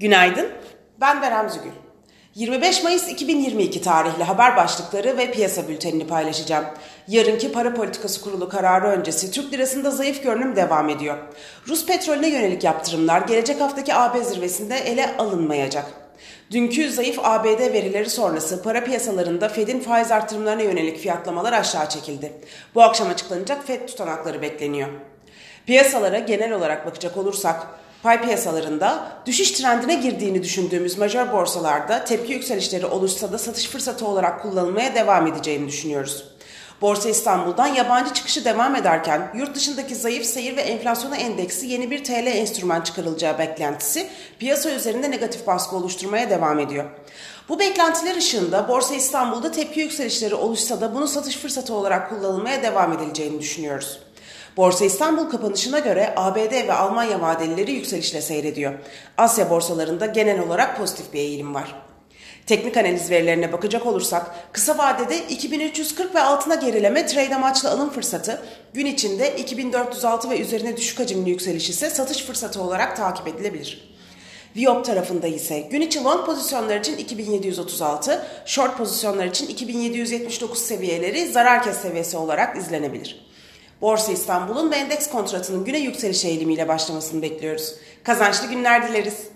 Günaydın, ben Berem Zügül. 25 Mayıs 2022 tarihli haber başlıkları ve piyasa bültenini paylaşacağım. Yarınki para politikası kurulu kararı öncesi Türk lirasında zayıf görünüm devam ediyor. Rus petrolüne yönelik yaptırımlar gelecek haftaki AB zirvesinde ele alınmayacak. Dünkü zayıf ABD verileri sonrası para piyasalarında Fed'in faiz artırımlarına yönelik fiyatlamalar aşağı çekildi. Bu akşam açıklanacak Fed tutanakları bekleniyor. Piyasalara genel olarak bakacak olursak Pay piyasalarında düşüş trendine girdiğini düşündüğümüz majör borsalarda tepki yükselişleri olursa da satış fırsatı olarak kullanılmaya devam edeceğini düşünüyoruz. Borsa İstanbul'dan yabancı çıkışı devam ederken yurt dışındaki zayıf seyir ve enflasyona endeksi yeni bir TL enstrüman çıkarılacağı beklentisi piyasa üzerinde negatif baskı oluşturmaya devam ediyor. Bu beklentiler ışığında Borsa İstanbul'da tepki yükselişleri oluşsa da bunu satış fırsatı olarak kullanılmaya devam edileceğini düşünüyoruz. Borsa İstanbul kapanışına göre ABD ve Almanya vadelileri yükselişle seyrediyor. Asya borsalarında genel olarak pozitif bir eğilim var. Teknik analiz verilerine bakacak olursak kısa vadede 2340 ve altına gerileme trade amaçlı alım fırsatı, gün içinde 2406 ve üzerine düşük hacimli yükseliş ise satış fırsatı olarak takip edilebilir. Viop tarafında ise gün içi long pozisyonlar için 2736, short pozisyonlar için 2779 seviyeleri zarar kes seviyesi olarak izlenebilir. Borsa İstanbul'un ve endeks kontratının güne yükseliş eğilimiyle başlamasını bekliyoruz. Kazançlı günler dileriz.